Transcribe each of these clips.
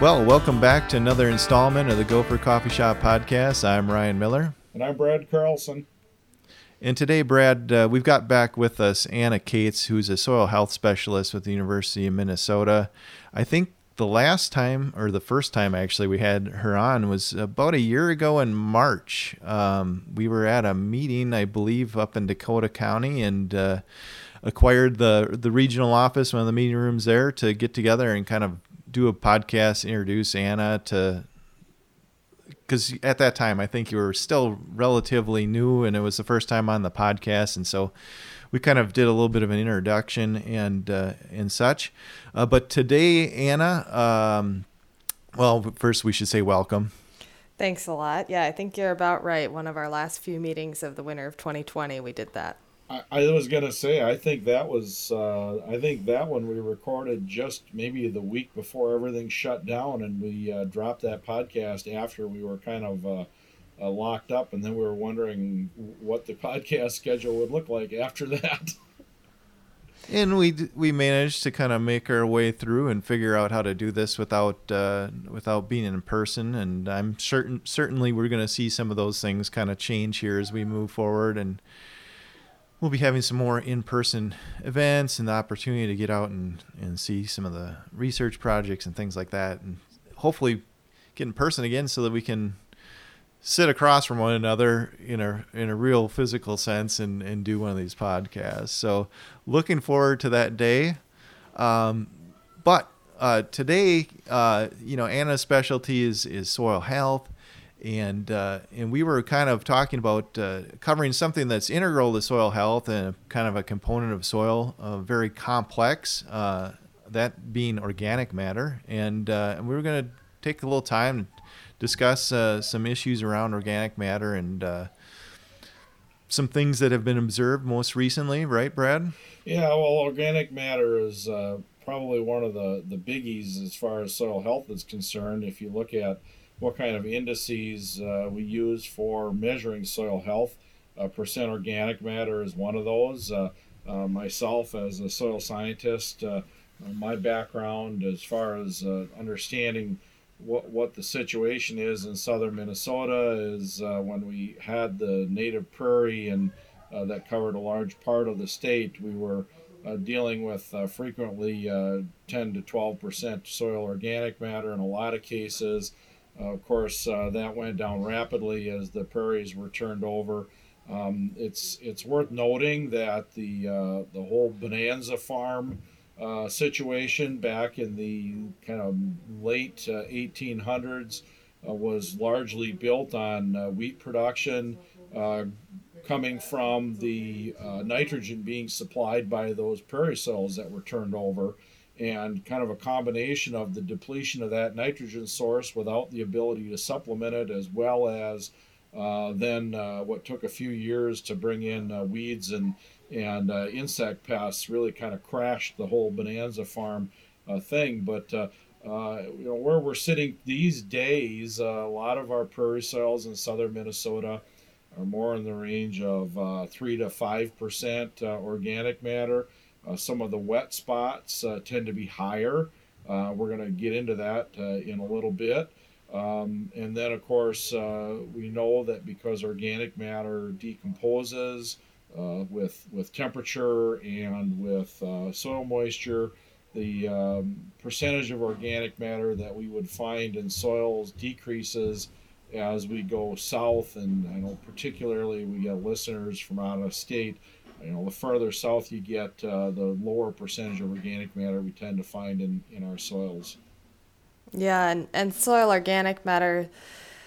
Well, welcome back to another installment of the Gopher Coffee Shop podcast. I'm Ryan Miller. And I'm Brad Carlson. And today, Brad, uh, we've got back with us Anna Cates, who's a soil health specialist with the University of Minnesota. I think the last time, or the first time actually, we had her on was about a year ago in March. Um, we were at a meeting, I believe, up in Dakota County, and uh, acquired the the regional office, one of the meeting rooms there, to get together and kind of do a podcast, introduce Anna to because at that time I think you were still relatively new and it was the first time on the podcast, and so we kind of did a little bit of an introduction and uh, and such. Uh, but today, Anna, um, well, first we should say welcome. Thanks a lot. Yeah, I think you're about right. One of our last few meetings of the winter of 2020, we did that. I, I was gonna say I think that was uh, I think that one we recorded just maybe the week before everything shut down, and we uh, dropped that podcast after we were kind of uh, uh locked up, and then we were wondering what the podcast schedule would look like after that. And we we managed to kind of make our way through and figure out how to do this without uh, without being in person. And I'm certain certainly we're going to see some of those things kind of change here as we move forward and we'll be having some more in-person events and the opportunity to get out and, and see some of the research projects and things like that and hopefully get in person again so that we can sit across from one another in a in a real physical sense and, and do one of these podcasts. So looking forward to that day. Um, but uh, today, uh, you know, Anna's specialty is is soil health and uh, and we were kind of talking about uh, covering something that's integral to soil health and kind of a component of soil, uh, very complex. Uh, that being organic matter, and, uh, and we were going to take a little time to discuss uh, some issues around organic matter and some things that have been observed most recently, right, Brad? Yeah, well, organic matter is probably one of the the biggies as far as soil health is concerned. If you look at what kind of indices uh, we use for measuring soil health. Uh, percent organic matter is one of those. Uh, uh myself, as a soil scientist, uh, my background as far as uh, understanding what, what the situation is in southern Minnesota is when we had the native prairie and that covered a large part of the state, we were dealing with frequently 10 to 12 percent soil organic matter in a lot of cases. Uh, of course, uh, that went down rapidly as the prairies were turned over. Um, it's it's worth noting that the uh, the whole Bonanza Farm uh, situation back in the kind of late 1800s uh, uh, was largely built on wheat production coming from the nitrogen being supplied by those prairie soils that were turned over and kind of a combination of the depletion of that nitrogen source without the ability to supplement it, as well as uh, then uh, what took a few years to bring in uh, weeds and and uh, insect pests really kind of crashed the whole bonanza farm uh, thing. But uh, you know where we're sitting these days, a lot of our prairie soils in southern Minnesota are more in the range of three to five percent organic matter. Uh, some of the wet spots uh, tend to be higher. Uh, we're going to get into that in a little bit. Um, and then, of course, we know that because organic matter decomposes with, with temperature and with soil moisture, the um, percentage of organic matter that we would find in soils decreases as we go south. And I know particularly we get listeners from out of state you know, the further south you get, uh, the lower percentage of organic matter we tend to find in, in our soils. Yeah, and, and soil organic matter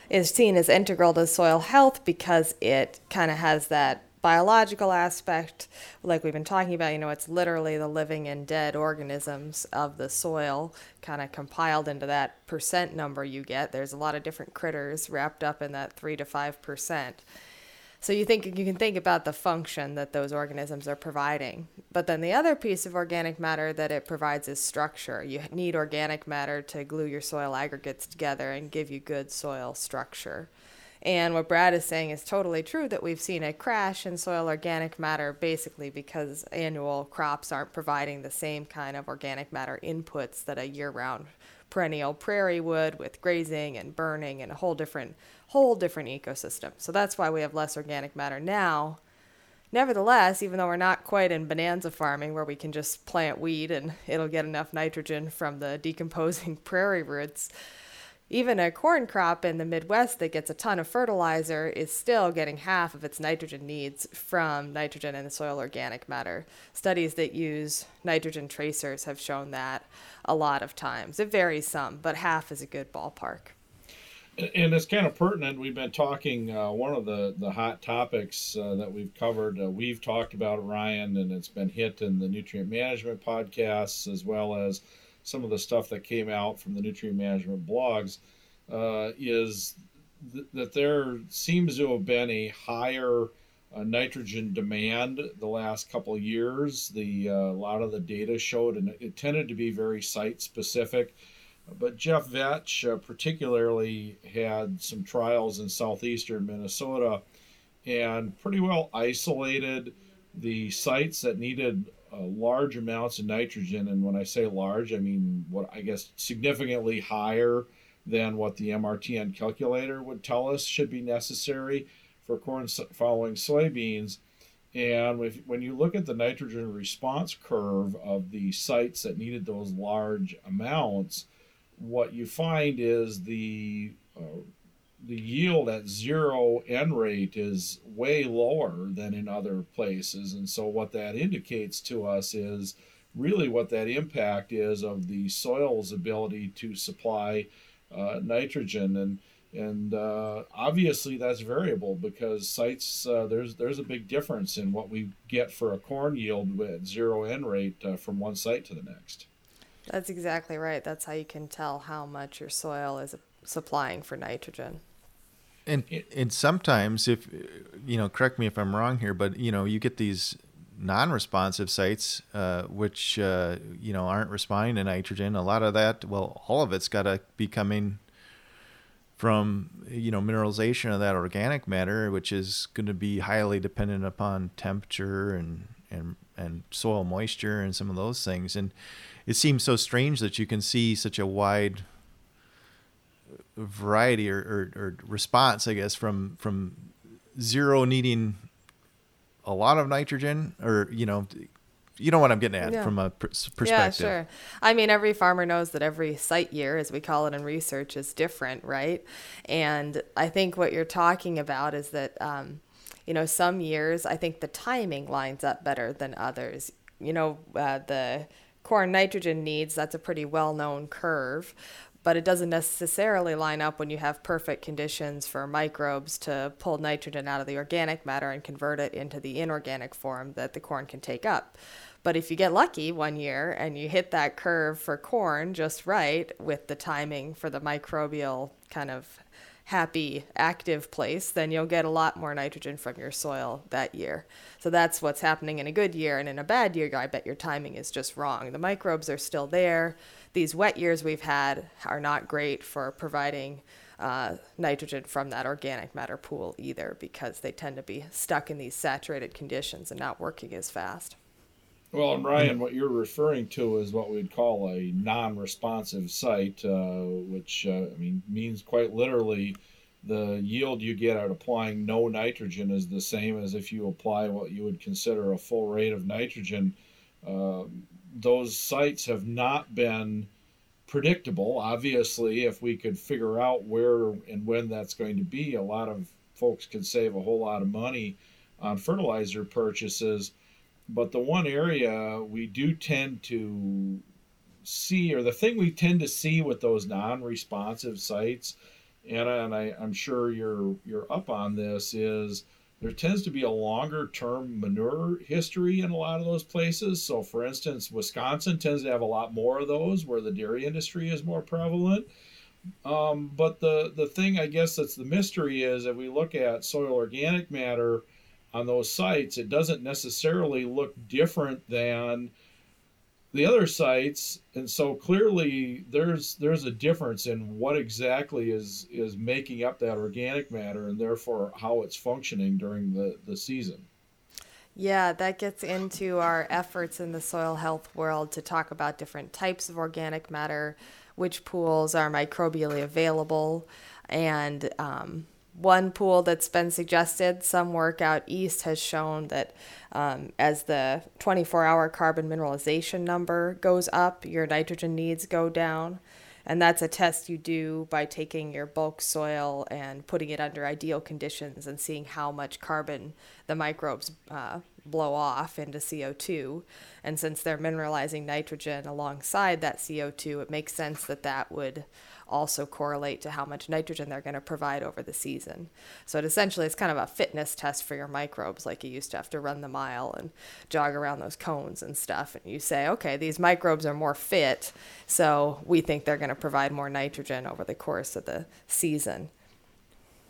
is seen as integral to soil health because it kind of has that biological aspect, like we've been talking about. You know, it's literally the living and dead organisms of the soil kind of compiled into that percent number you get. There's a lot of different critters wrapped up in that 3 to 5 percent. So you think you can think about the function that those organisms are providing. But then the other piece of organic matter that it provides is structure. You need organic matter to glue your soil aggregates together and give you good soil structure. And what Brad is saying is totally true that we've seen a crash in soil organic matter basically because annual crops aren't providing the same kind of organic matter inputs that a year round perennial prairie would with grazing and burning and a whole different whole different ecosystem. So that's why we have less organic matter now. Nevertheless, even though we're not quite in bonanza farming where we can just plant weed and it'll get enough nitrogen from the decomposing prairie roots, even a corn crop in the Midwest that gets a ton of fertilizer is still getting half of its nitrogen needs from nitrogen in the soil organic matter. Studies that use nitrogen tracers have shown that a lot of times. It varies some, but half is a good ballpark. And it's kind of pertinent. We've been talking. Uh, one of the the hot topics uh, that we've covered. Uh, we've talked about Ryan, and it's been hit in the nutrient management podcasts as well as some of the stuff that came out from the nutrient management blogs. Uh, is th- that there seems to have been a higher uh, nitrogen demand the last couple years. The uh, a lot of the data showed, and it tended to be very site specific. But Jeff Vetsch uh, particularly had some trials in southeastern Minnesota and pretty well isolated the sites that needed uh, large amounts of nitrogen. And when I say large, I mean what I guess significantly higher than what the MRTN calculator would tell us should be necessary for corn following soybeans. And if, when you look at the nitrogen response curve of the sites that needed those large amounts, what you find is the uh, the yield at zero N rate is way lower than in other places, and so what that indicates to us is really what that impact is of the soil's ability to supply uh, nitrogen and and uh, obviously that's variable because sites uh, there's there's a big difference in what we get for a corn yield with zero N rate uh, from one site to the next. That's exactly right. That's how you can tell how much your soil is supplying for nitrogen. And and sometimes, if you know, correct me if I'm wrong here, but you know, you get these non-responsive sites, uh, which uh, you know aren't responding to nitrogen. A lot of that, well, all of it's got to be coming from you know mineralization of that organic matter, which is going to be highly dependent upon temperature and and and soil moisture and some of those things. And it seems so strange that you can see such a wide variety or, or, or response, I guess, from from zero needing a lot of nitrogen, or you know, you know what I'm getting at yeah. from a perspective. Yeah, sure. I mean, every farmer knows that every site year, as we call it in research, is different, right? And I think what you're talking about is that, um, you know, some years I think the timing lines up better than others. You know, uh, the corn nitrogen needs, that's a pretty well known curve, but it doesn't necessarily line up when you have perfect conditions for microbes to pull nitrogen out of the organic matter and convert it into the inorganic form that the corn can take up. But if you get lucky one year and you hit that curve for corn just right with the timing for the microbial kind of happy, active place, then you'll get a lot more nitrogen from your soil that year. So that's what's happening in a good year. And in a bad year, I bet your timing is just wrong. The microbes are still there. These wet years we've had are not great for providing uh, nitrogen from that organic matter pool either because they tend to be stuck in these saturated conditions and not working as fast. Well, and Ryan, what you're referring to is what we'd call a non-responsive site, uh, which uh, I mean means quite literally the yield you get out applying no nitrogen is the same as if you apply what you would consider a full rate of nitrogen. Uh, those sites have not been predictable. Obviously, if we could figure out where and when that's going to be, a lot of folks could save a whole lot of money on fertilizer purchases but the one area we do tend to see, or the thing we tend to see with those non-responsive sites, Anna, and I, I'm sure you're you're up on this, is there tends to be a longer term manure history in a lot of those places. So, for instance, Wisconsin tends to have a lot more of those where the dairy industry is more prevalent. Um, but the, the thing I guess that's the mystery is if we look at soil organic matter, on those sites, it doesn't necessarily look different than the other sites. And so clearly there's there's a difference in what exactly is is making up that organic matter and therefore how it's functioning during the the season. Yeah that gets into our efforts in the soil health world to talk about different types of organic matter which pools are microbially available, and um, one pool that's been suggested, some work out east has shown that um, as the 24 hour carbon mineralization number goes up, your nitrogen needs go down. And that's a test you do by taking your bulk soil and putting it under ideal conditions and seeing how much carbon the microbes uh, blow off into CO2. And since they're mineralizing nitrogen alongside that CO2, it makes sense that that would also correlate to how much nitrogen they're going to provide over the season. So it essentially it's kind of a fitness test for your microbes, like you used to have to run the mile and jog around those cones and stuff. And you say, okay, these microbes are more fit, so we think they're going to provide more nitrogen over the course of the season.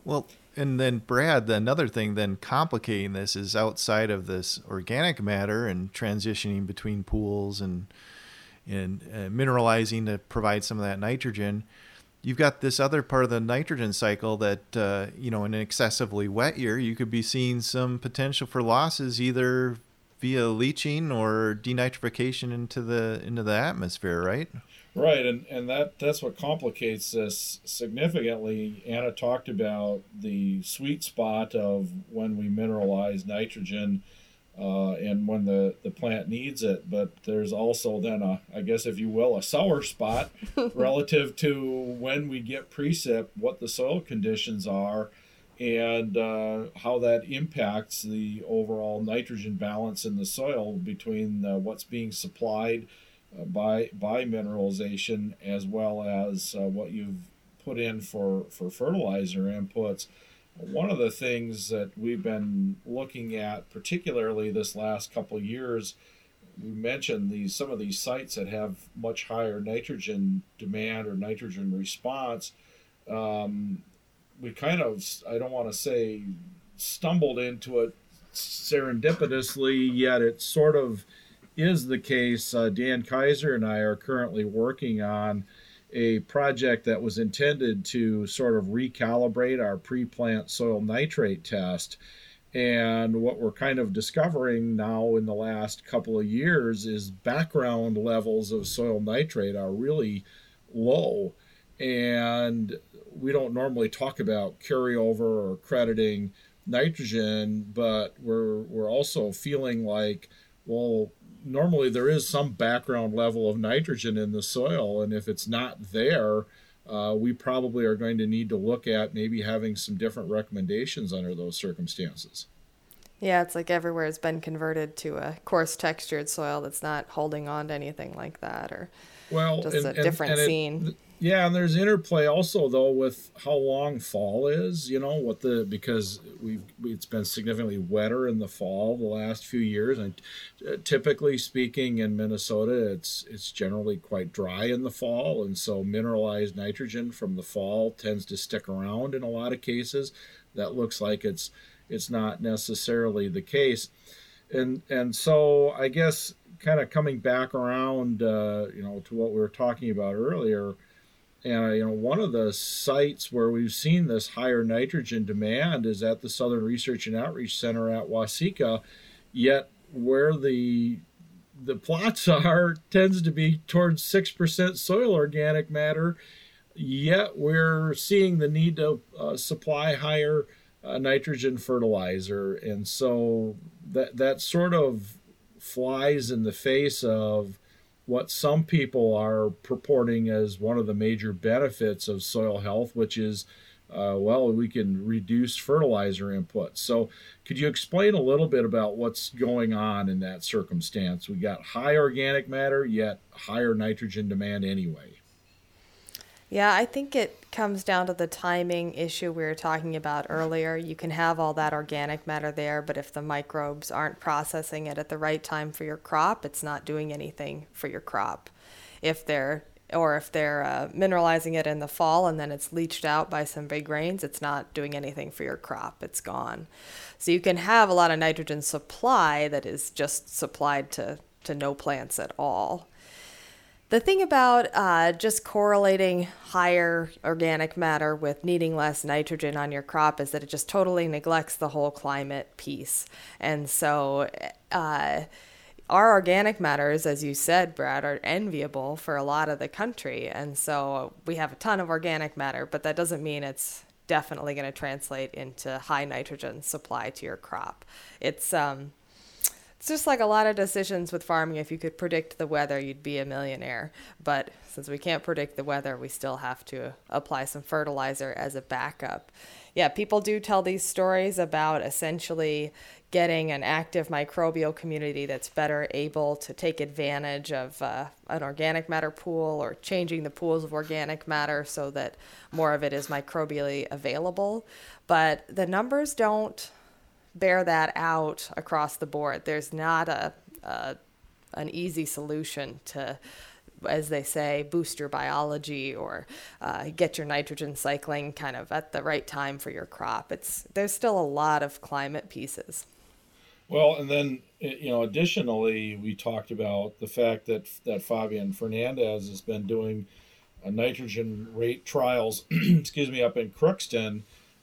Well, and then Brad, another thing then complicating this is outside of this organic matter and transitioning between pools and and uh, mineralizing to provide some of that nitrogen you've got this other part of the nitrogen cycle that uh, you know in an excessively wet year you could be seeing some potential for losses either via leaching or denitrification into the into the atmosphere right? Right and and that that's what complicates this significantly. Anna talked about the sweet spot of when we mineralize nitrogen uh, and when the, the plant needs it. But there's also then a, I guess if you will, a sour spot relative to when we get precip, what the soil conditions are, and uh, how that impacts the overall nitrogen balance in the soil between uh, what's being supplied uh, by by mineralization as well as uh, what you've put in for for fertilizer inputs. One of the things that we've been looking at, particularly this last couple years, we mentioned these some of these sites that have much higher nitrogen demand or nitrogen response. Um, we kind of, I don't want to say stumbled into it serendipitously, yet it sort of is the case. Uh, Dan Kaiser and I are currently working on a project that was intended to sort of recalibrate our pre plant soil nitrate test. And what we're kind of discovering now in the last couple of years is background levels of soil nitrate are really low. And we don't normally talk about carryover or crediting nitrogen, but we're, we're also feeling like, well, normally there is some background level of nitrogen in the soil, and if it's not there, uh, we probably are going to need to look at maybe having some different recommendations under those circumstances. Yeah, it's like everywhere has been converted to a coarse textured soil that's not holding on to anything like that, or well, just and, a different and, scene. Yeah, and there's interplay also though with how long fall is. You know what the because we've it's been significantly wetter in the fall the last few years, and typically speaking in Minnesota, it's it's generally quite dry in the fall, and so mineralized nitrogen from the fall tends to stick around in a lot of cases. That looks like it's it's not necessarily the case, and and so I guess kind of coming back around, uh, you know, to what we were talking about earlier and you know, one of the sites where we've seen this higher nitrogen demand is at the Southern Research and Outreach Center at Waseca. Yet, where the the plots are tends to be towards six percent soil organic matter. Yet, we're seeing the need to uh, supply higher uh, nitrogen fertilizer, and so that that sort of flies in the face of what some people are purporting as one of the major benefits of soil health, which is, uh, well, we can reduce fertilizer input. So, could you explain a little bit about what's going on in that circumstance? We got high organic matter, yet higher nitrogen demand anyway. Yeah, I think it comes down to the timing issue we were talking about earlier. You can have all that organic matter there, but if the microbes aren't processing it at the right time for your crop, it's not doing anything for your crop. If they're or if they're uh, mineralizing it in the fall and then it's leached out by some big rains, it's not doing anything for your crop. It's gone. So you can have a lot of nitrogen supply that is just supplied to, to no plants at all. The thing about uh, just correlating higher organic matter with needing less nitrogen on your crop is that it just totally neglects the whole climate piece. And so, uh, our organic matters, as you said, Brad, are enviable for a lot of the country. And so we have a ton of organic matter, but that doesn't mean it's definitely going to translate into high nitrogen supply to your crop. It's, um, it's just like a lot of decisions with farming. If you could predict the weather, you'd be a millionaire. But since we can't predict the weather, we still have to apply some fertilizer as a backup. Yeah, people do tell these stories about essentially getting an active microbial community that's better able to take advantage of uh, an organic matter pool or changing the pools of organic matter so that more of it is microbially available. But the numbers don't bear that out across the board. There's not a, a an easy solution to as they say, boost your biology or uh, get your nitrogen cycling kind of at the right time for your crop. It's there's still a lot of climate pieces. Well, and then you know, additionally, we talked about the fact that that Fabian Fernandez has been doing nitrogen rate trials, excuse me, up in Crookston,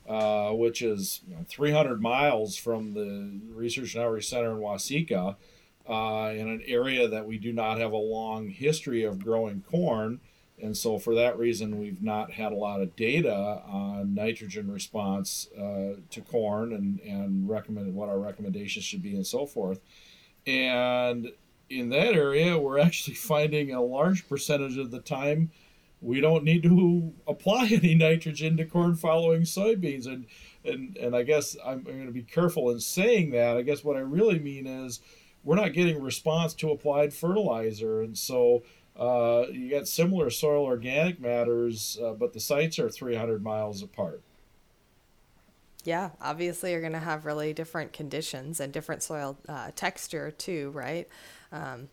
uh, which is you know, 300 miles from the Research and Outreach Center in Waseca, uh, in an area that we do not have a long history of growing corn. And so, for that reason, we've not had a lot of data on nitrogen response uh, to corn and, and recommend what our recommendations should be and so forth. And in that area, we're actually finding a large percentage of the time we don't need to apply any nitrogen to corn following soybeans. And, and, and I guess I'm, going to be careful in saying that. I guess what I really mean is we're not getting response to applied fertilizer. And so, uh, you got similar soil organic matters, uh, but the sites are 300 miles apart. Yeah, obviously you're going to have really different conditions and different soil uh, texture too, right? Um,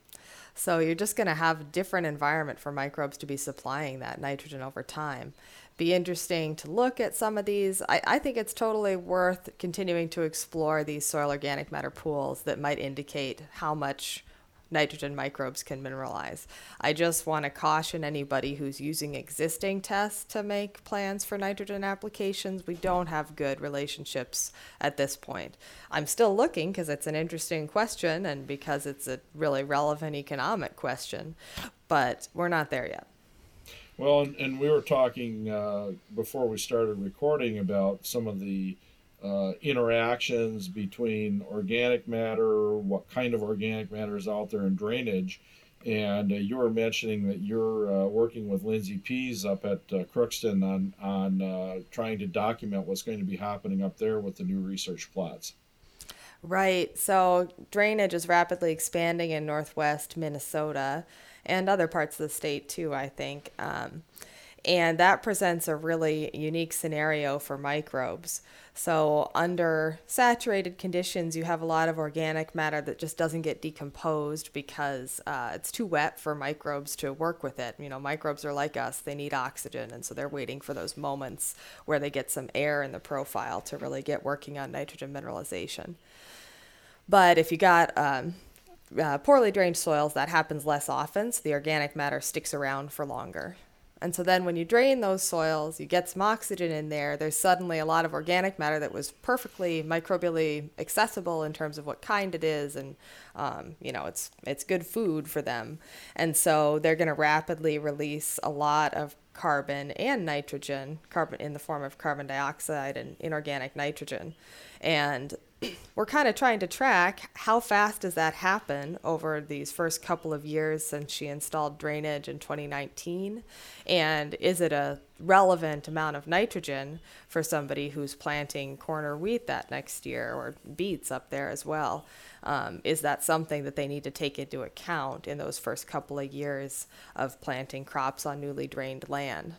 so you're just going to have different environment for microbes to be supplying that nitrogen over time. Be interesting to look at some of these. I, I think it's totally worth continuing to explore these soil organic matter pools that might indicate how much nitrogen microbes can mineralize. I just want to caution anybody who's using existing tests to make plans for nitrogen applications. We don't have good relationships at this point. I'm still looking because it's an interesting question and because it's a really relevant economic question, but we're not there yet. Well, and, and we were talking uh, before we started recording about some of the uh, interactions between organic matter, what kind of organic matter is out there in drainage. And uh, you were mentioning that you're uh, working with Lindsay Pease up at uh, Crookston on, on uh, trying to document what's going to be happening up there with the new research plots. Right. So drainage is rapidly expanding in northwest Minnesota and other parts of the state too, I think. Um, and that presents a really unique scenario for microbes. So, under saturated conditions, you have a lot of organic matter that just doesn't get decomposed because uh, it's too wet for microbes to work with it. You know, microbes are like us, they need oxygen, and so they're waiting for those moments where they get some air in the profile to really get working on nitrogen mineralization. But if you got um, uh, poorly drained soils, that happens less often, so the organic matter sticks around for longer. And so then when you drain those soils, you get some oxygen in there, there's suddenly a lot of organic matter that was perfectly microbially accessible in terms of what kind it is and um, you know, it's it's good food for them. And so they're going to rapidly release a lot of carbon and nitrogen, carbon in the form of carbon dioxide and inorganic nitrogen. And we're kind of trying to track how fast does that happen over these first couple of years since she installed drainage in 2019 and is it a relevant amount of nitrogen for somebody who's planting corn or wheat that next year or beets up there as well? Um, is that something that they need to take into account in those first couple of years of planting crops on newly drained land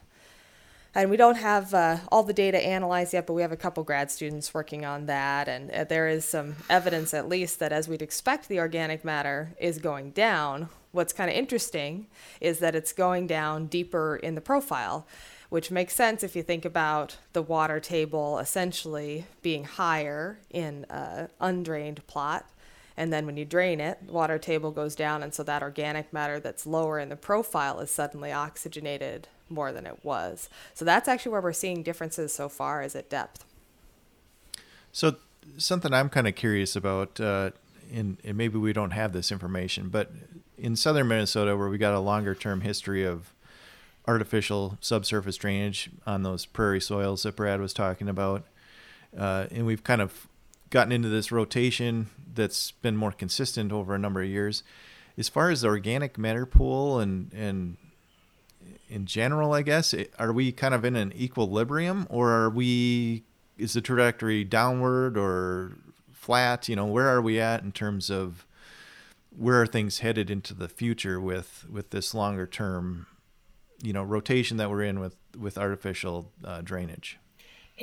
and we don't have uh, all the data analyzed yet, but we have a couple grad students working on that. And uh, there is some evidence, at least, that as we'd expect, the organic matter is going down. What's kind of interesting is that it's going down deeper in the profile, which makes sense if you think about the water table essentially being higher in an undrained plot. And then when you drain it, water table goes down, and so that organic matter that's lower in the profile is suddenly oxygenated more than it was. So that's actually where we're seeing differences so far is at depth. So something I'm kind of curious about, uh, in and maybe we don't have this information, but in southern Minnesota, where we got a longer term history of artificial subsurface drainage on those prairie soils that Brad was talking about, uh, and we've kind of gotten into this rotation that's been more consistent over a number of years. As far as the organic matter pool and and in general, I guess, are we kind of in an equilibrium, or are we is the trajectory downward or flat? You know, where are we at in terms of where are things headed into the future with with this longer term, you know, rotation that we're in with with artificial uh, drainage?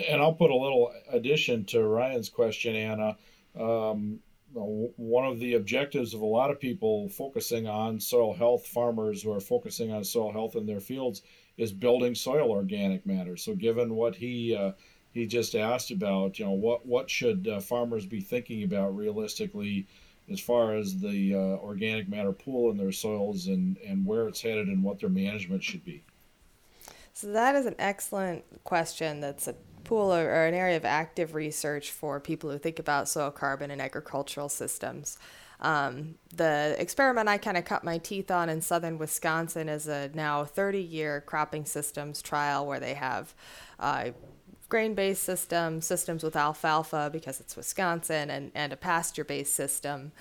And I'll put a little addition to Ryan's question, Anna. Um, one of the objectives of a lot of people focusing on soil health, farmers who are focusing on soil health in their fields, is building soil organic matter. So, given what he uh, he just asked about, you know, what what should uh, farmers be thinking about realistically, as far as the uh, organic matter pool in their soils and and where it's headed and what their management should be. So that is an excellent question. That's a pool or, or, an area of active research for people who think about soil carbon and agricultural systems. Um, the experiment I kind of cut my teeth on in southern Wisconsin is a now 30 year cropping systems trial where they have uh, grain based systems, systems with alfalfa because it's Wisconsin, and, and a pasture based system.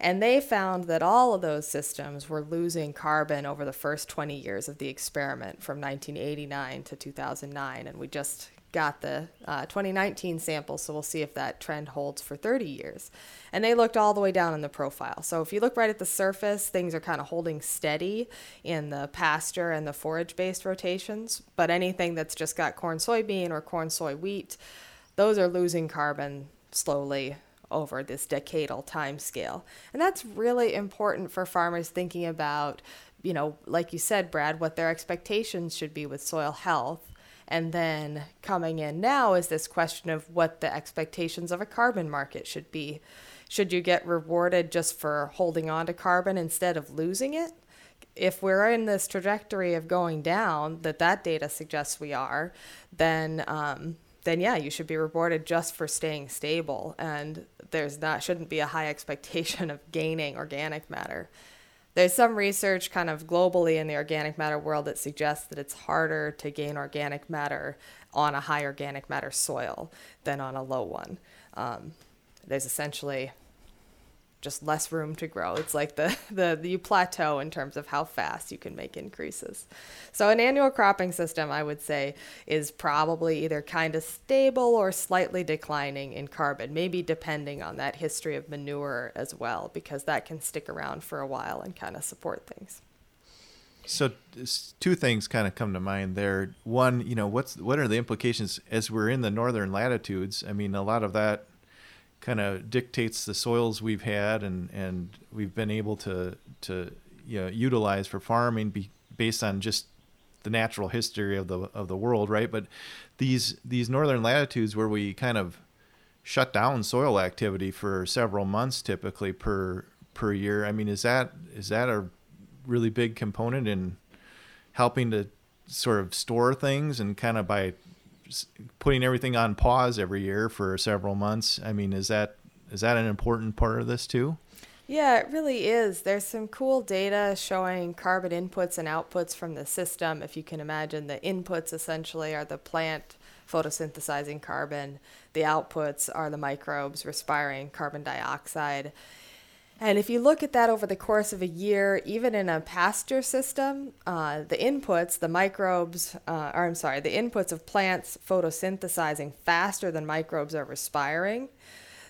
And they found that all of those systems were losing carbon over the first 20 years of the experiment from 1989 to 2009. And we just got the uh, 2019 sample, so we'll see if that trend holds for 30 years. And they looked all the way down in the profile. So if you look right at the surface, things are kind of holding steady in the pasture and the forage based rotations. But anything that's just got corn soybean or corn soy wheat, those are losing carbon slowly over this decadal time scale. And that's really important for farmers thinking about, you know, like you said, Brad, what their expectations should be with soil health and then coming in now is this question of what the expectations of a carbon market should be. Should you get rewarded just for holding on to carbon instead of losing it? If we're in this trajectory of going down, that that data suggests we are, then um, then yeah, you should be rewarded just for staying stable, and there's not shouldn't be a high expectation of gaining organic matter there's some research kind of globally in the organic matter world that suggests that it's harder to gain organic matter on a high organic matter soil than on a low one. Um, there's essentially just less room to grow. It's like the, the, the you plateau in terms of how fast you can make increases. So an annual cropping system, I would say, is probably either kind of stable or slightly declining in carbon, maybe depending on that history of manure as well, because that can stick around for a while and kind of support things. So two things kind of come to mind there. One, you know, what's what are the implications as we're in the northern latitudes? I mean, a lot of that kind of dictates the soils we've had and and we've been able to to you know utilize for farming be, based on just the natural history of the of the world right? But these these northern latitudes where we kind of shut down soil activity for several months typically per per year i mean is that is that a really big component in helping to sort of store things and kind of by putting everything on pause every year for several months. I mean, is that is that an important part of this too? Yeah, it really is. There's some cool data showing carbon inputs and outputs from the system. If you can imagine, the inputs essentially are the plant photosynthesizing carbon, the outputs are the microbes respiring carbon dioxide. And if you look at that over the course of a year, even in a pasture system, uh, the inputs, the microbes, uh, or I'm sorry, the inputs of plants photosynthesizing faster than microbes are respiring,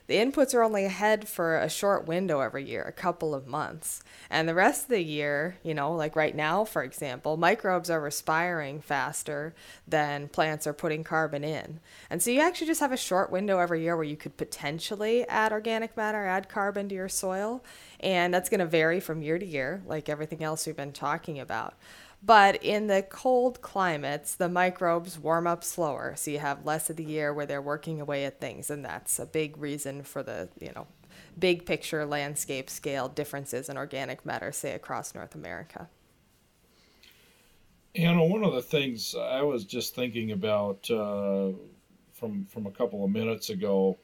the inputs are only ahead for a short window every year, a couple of months. And the rest of the year, you know, like right now, for example, microbes are respiring faster than plants are putting carbon in. And so you actually just have a short window every year where you could potentially add organic matter, add carbon to your soil. And that's going to vary from year to year, like everything else we've been talking about. But in the cold climates, the microbes warm up slower, so you have less of the year where they're working away at things, and that's a big reason for the you know big picture landscape scale differences in organic matter, say across North America. You know, one of the things I was just thinking about uh, from from a couple of minutes ago,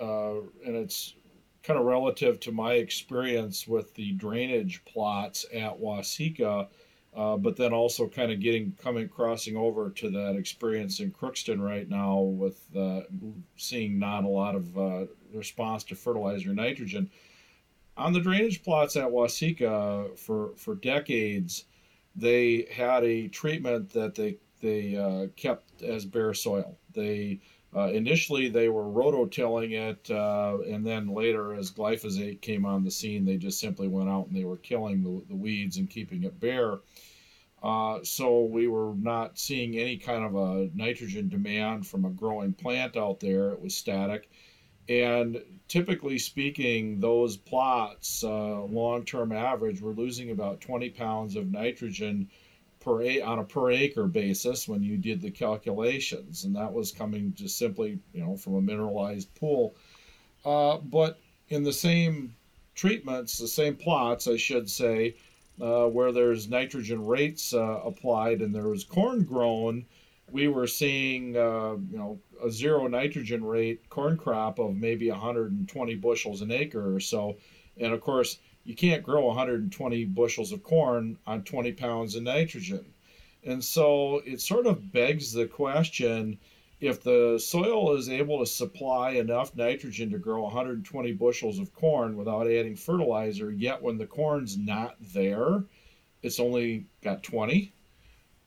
uh, and it's kind of relative to my experience with the drainage plots at Waseca, uh, but then also kind of getting coming crossing over to that experience in Crookston right now with uh, seeing not a lot of uh, response to fertilizer nitrogen. On the drainage plots at Waseca for for decades, they had a treatment that they they uh, kept as bare soil. They uh, initially they were rototilling it, uh, and then later, as glyphosate came on the scene, they just simply went out and they were killing the, the weeds and keeping it bare. Uh, so we were not seeing any kind of a nitrogen demand from a growing plant out there. It was static. And typically speaking, those plots, uh, long-term average, were losing about 20 pounds of nitrogen per a- on a per acre basis when you did the calculations, and that was coming just simply, you know, from a mineralized pool. Uh, but in the same treatments, the same plots, I should say, uh, where there's nitrogen rates uh, applied and there was corn grown, we were seeing uh, you know a zero nitrogen rate corn crop of maybe 120 bushels an acre or so, and of course you can't grow 120 bushels of corn on 20 pounds of nitrogen, and so it sort of begs the question. If the soil is able to supply enough nitrogen to grow 120 bushels of corn without adding fertilizer, yet when the corn's not there, it's only got 20,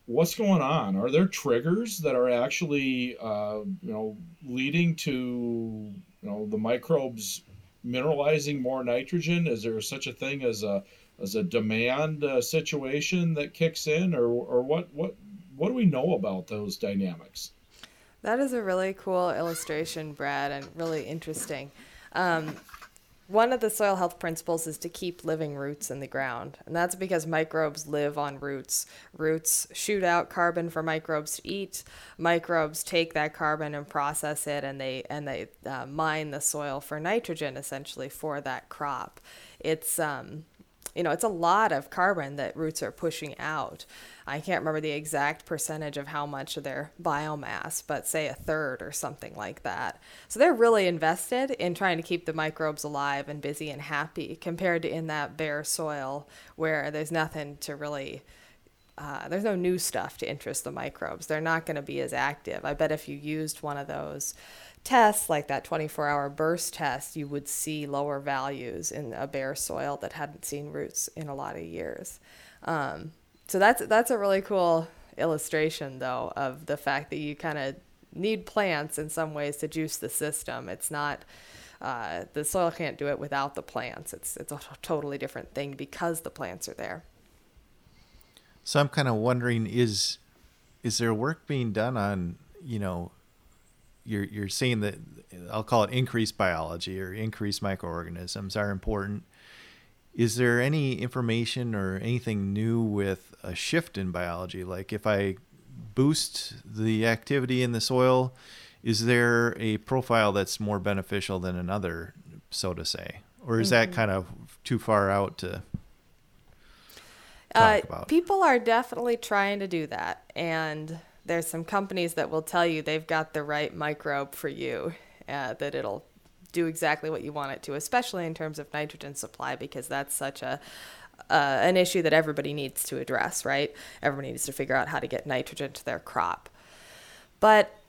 what's going on? Are there triggers that are actually, uh, you know, leading to, you know, the microbes mineralizing more nitrogen? Is there such a thing as a as a demand uh, situation that kicks in, or or what what what do we know about those dynamics? That is a really cool illustration, Brad, and really interesting. Um, one of the soil health principles is to keep living roots in the ground, and that's because microbes live on roots. Roots shoot out carbon for microbes to eat. Microbes take that carbon and process it, and they and they uh, mine the soil for nitrogen, essentially for that crop. It's um, you know, it's a lot of carbon that roots are pushing out. I can't remember the exact percentage of how much of their biomass, but say a third or something like that. So they're really invested in trying to keep the microbes alive and busy and happy compared to in that bare soil where there's nothing to really. Uh, there's no new stuff to interest the microbes. They're not going to be as active. I bet if you used one of those tests, like that 24 hour burst test, you would see lower values in a bare soil that hadn't seen roots in a lot of years. Um, so that's that's a really cool illustration though of the fact that you kind of need plants in some ways to juice the system. It's not uh, the soil can't do it without the plants. It's it's a totally different thing because the plants are there. So I'm kind of wondering is is there work being done on you know you're you're seeing that I'll call it increased biology or increased microorganisms are important is there any information or anything new with a shift in biology? Like if I boost the activity in the soil, is there a profile that's more beneficial than another, so to say? Or is mm-hmm. that kind of too far out to uh, people are definitely trying to do that. And there's some companies that will tell you they've got the right microbe for you, uh, that it'll do exactly what you want it to, especially in terms of nitrogen supply, because that's such a uh, an issue that everybody needs to address, right? Everybody needs to figure out how to get nitrogen to their crop. But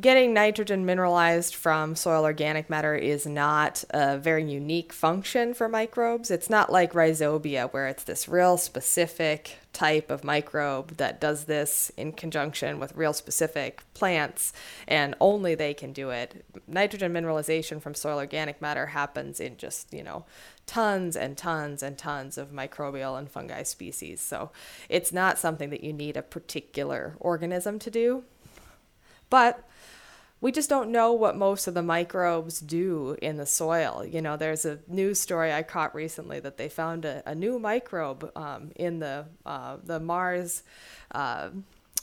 getting nitrogen mineralized from soil organic matter is not a very unique function for microbes. It's not like rhizobia, where it's this real specific type of microbe that does this in conjunction with real specific plants, and only they can do it. Nitrogen mineralization from soil organic matter happens in just, you know, tons and tons and tons of microbial and fungi species. So it's not something that you need a particular organism to do. But we just don't know what most of the microbes do in the soil. You know, there's a news story I caught recently that they found a, a new microbe um, in the uh, the Mars uh,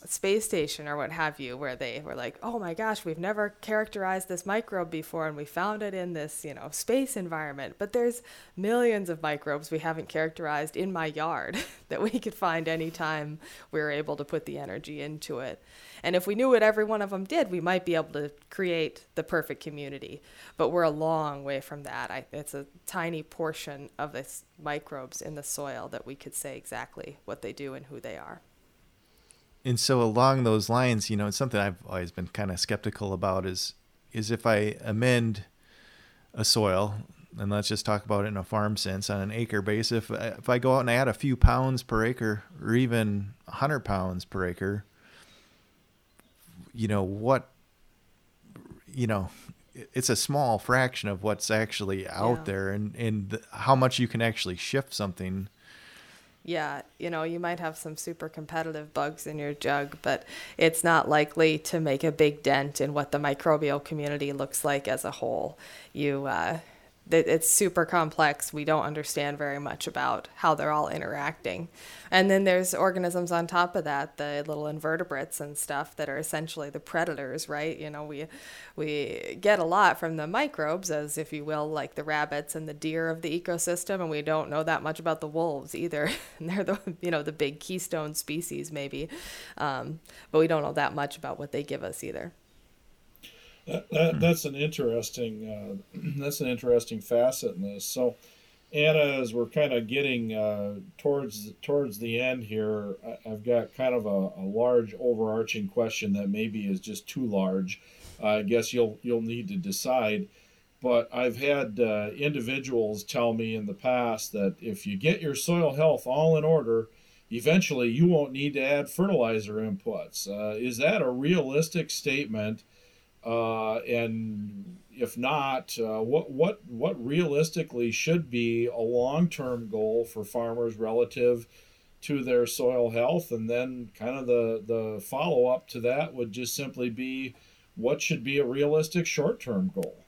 space station or what have you where they were like oh my gosh we've never characterized this microbe before and we found it in this you know space environment. But there's millions of microbes we haven't characterized in my yard that we could find anytime we were able to put the energy into it. And if we knew what every one of them did we might be able to create the perfect community. But we're a long way from that. I, it's a tiny portion of the microbes in the soil that we could say exactly what they do and who they are and so along those lines, you know, it's something I've always been kind of skeptical about is is if I amend a soil, and let's just talk about it in a farm sense on an acre basis. If if I go out and add a few pounds per acre, or even hundred pounds per acre, you know what? You know, it's a small fraction of what's actually out yeah. there, and and how much you can actually shift something yeah, you know, you might have some super competitive bugs in your jug, but it's not likely to make a big dent in what the microbial community looks like as a whole. You, uh, it's super complex. We don't understand very much about how they're all interacting. And then there's organisms on top of that, the little invertebrates and stuff that are essentially the predators, right? You know, we we get a lot from the microbes, as if you will, like the rabbits and the deer of the ecosystem, and we don't know that much about the wolves either. and they're the you know the big keystone species maybe, um, but we don't know that much about what they give us either. That, that, that's an interesting uh, that's an interesting facet in this. So, Anna, as we're kind of getting uh, towards towards the end here, I, have got kind of a, a, large overarching question that maybe is just too large. Uh, I guess you'll you'll need to decide. But I've had uh, individuals tell me in the past that if you get your soil health all in order, eventually you won't need to add fertilizer inputs. Uh, is that a realistic statement? Uh, and if not, uh, what what what realistically should be a long term goal for farmers relative to their soil health, and then kind of the the follow up to that would just simply be what should be a realistic short term goal.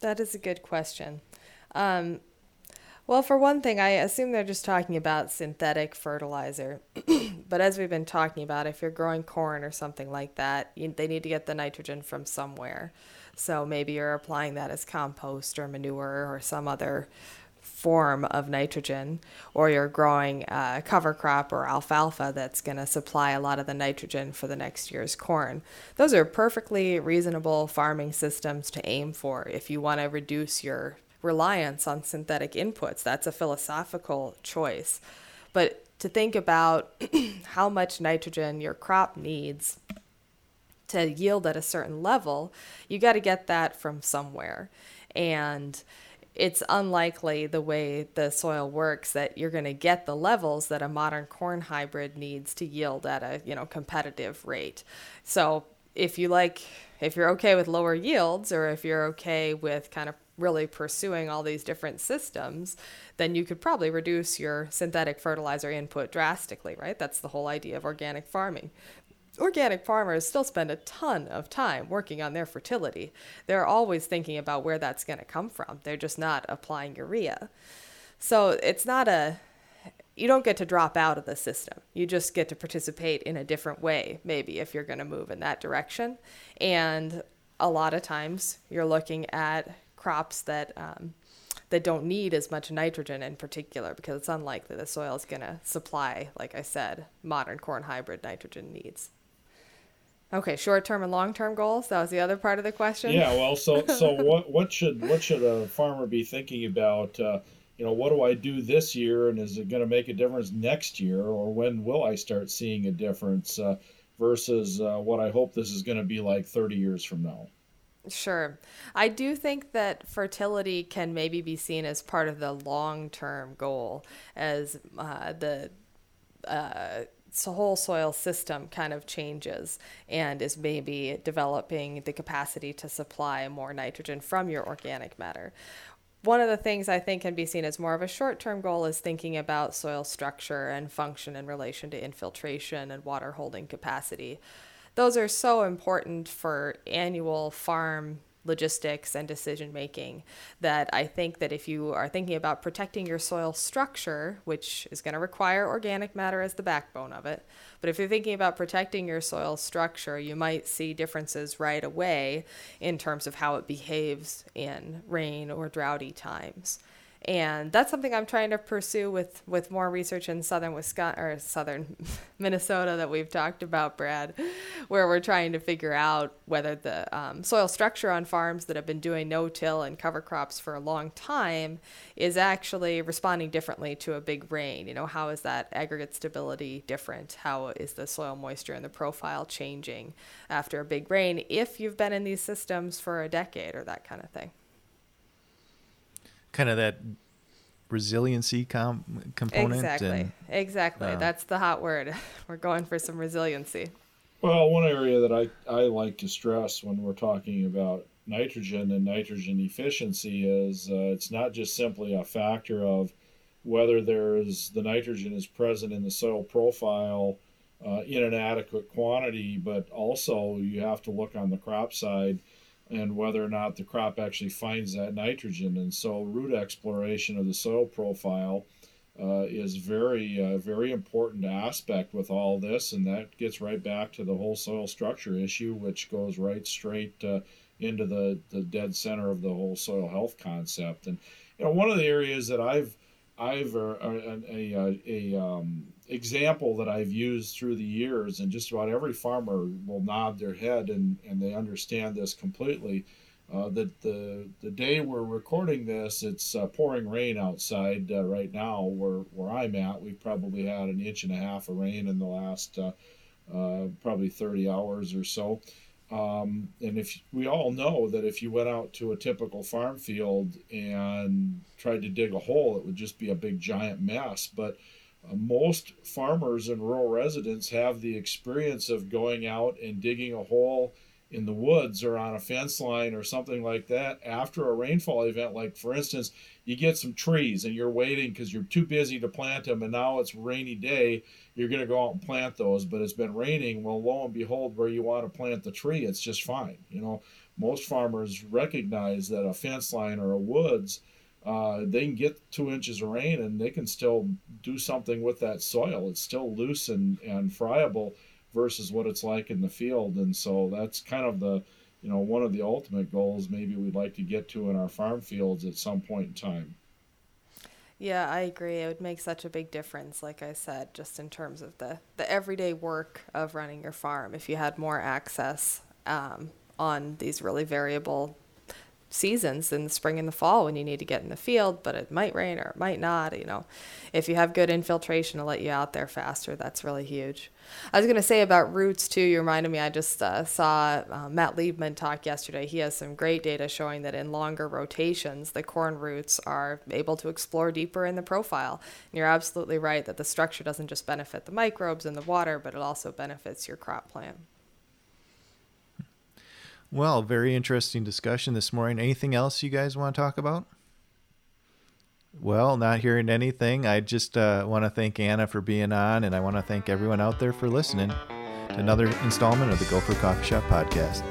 That is a good question. Um, well, for one thing, I assume they're just talking about synthetic fertilizer. but as we've been talking about, if you're growing corn or something like that, you, they need to get the nitrogen from somewhere. So maybe you're applying that as compost or manure or some other form of nitrogen, or you're growing a cover crop or alfalfa that's going to supply a lot of the nitrogen for the next year's corn. Those are perfectly reasonable farming systems to aim for if you want to reduce your reliance on synthetic inputs. That's a philosophical choice. But to think about how much nitrogen your crop needs to yield at a certain level, you got to get that from somewhere. And it's unlikely the way the soil works that you're going to get the levels that a modern corn hybrid needs to yield at a, you know, competitive rate. So, if you like if you're okay with lower yields or if you're okay with kind of really pursuing all these different systems, then you could probably reduce your synthetic fertilizer input drastically, right? That's the whole idea of organic farming. Organic farmers still spend a ton of time working on their fertility. They're always thinking about where that's going to come from. They're just not applying urea. So it's not a, you don't get to drop out of the system. You just get to participate in a different way, maybe, if you're going to move in that direction. And a lot of times you're looking at crops that um, that don't need as much nitrogen in particular because it's unlikely the soil is going to supply, like I said, modern corn hybrid nitrogen needs. Okay, short-term and long-term goals. That was the other part of the question. Yeah, well, so so what what should what should a farmer be thinking about? Uh, you know, what do I do this year, and is it going to make a difference next year, or when will I start seeing a difference uh, versus uh, what I hope this is going to be like 30 years from now? Sure. I do think that fertility can maybe be seen as part of the long term goal, as uh, the uh, whole soil system kind of changes and is maybe developing the capacity to supply more nitrogen from your organic matter. One of the things I think can be seen as more of a short term goal is thinking about soil structure and function in relation to infiltration and water holding capacity those are so important for annual farm logistics and decision making that I think that if you are thinking about protecting your soil structure, which is going to require organic matter as the backbone of it, but if you're thinking about protecting your soil structure, you might see differences right away in terms of how it behaves in rain or droughty times and that's something I'm trying to pursue with with more research in southern Wisconsin or southern Minnesota that we've talked about, Brad, where we're trying to figure out whether the um, soil structure on farms that have been doing no-till and cover crops for a long time is actually responding differently to a big rain. You know, how is that aggregate stability different? How is the soil moisture and the profile changing after a big rain? If you've been in these systems for a decade or that kind of thing kind of that resiliency com- component. Exactly. And, exactly. Uh, That's the hot word. We're going for some resiliency. Well, one area that I, I like to stress when we're talking about nitrogen and nitrogen efficiency is uh, it's not just simply a factor of whether there's the nitrogen is present in the soil profile uh, in an adequate quantity, but also you have to look on the crop side and whether or not the crop actually finds that nitrogen. And so, root exploration of the soil profile uh, is very, uh, very important aspect with all this, and that gets right back to the whole soil structure issue, which goes right straight uh, into the the dead center of the whole soil health concept. And you know, one of the areas that I've I've uh, a, a, a um, example that I've used through the years, and just about every farmer will nod their head and, and they understand this completely. Uh, that the the day we're recording this, it's uh, pouring rain outside uh, right now. Where where I'm at, we've probably had an inch and a half of rain in the last uh, uh, probably 30 hours or so. Um, and if we all know that if you went out to a typical farm field and tried to dig a hole, it would just be a big giant mess. But most farmers and rural residents have the experience of going out and digging a hole in the woods or on a fence line or something like that after a rainfall event. Like, for instance, you get some trees and you're waiting because you're too busy to plant them, and now it's rainy day. You're going to go out and plant those, but it's been raining. Well, lo and behold, where you want to plant the tree, it's just fine. You know, most farmers recognize that a fence line or a woods uh, they can get two inches of rain and they can still do something with that soil. It's still loose and, and friable versus what it's like in the field. And so that's kind of the, you know, one of the ultimate goals maybe we'd like to get to in our farm fields at some point in time. Yeah, I agree. It would make such a big difference, like I said, just in terms of the, the everyday work of running your farm. If you had more access um, on these really variable seasons in the spring and the fall when you need to get in the field, but it might rain or it might not. You know, if you have good infiltration to let you out there faster, that's really huge. I was going to say about roots too. You reminded me. I just uh, saw uh, Matt Liebman talk yesterday. He has some great data showing that in longer rotations, the corn roots are able to explore deeper in the profile. And you're absolutely right that the structure doesn't just benefit the microbes in the water, but it also benefits your crop plant. Well, very interesting discussion this morning. Anything else you guys want to talk about? Well, not hearing anything. I just uh, want to thank Anna for being on, and I want to thank everyone out there for listening to another installment of the Gopher Coffee Shop podcast.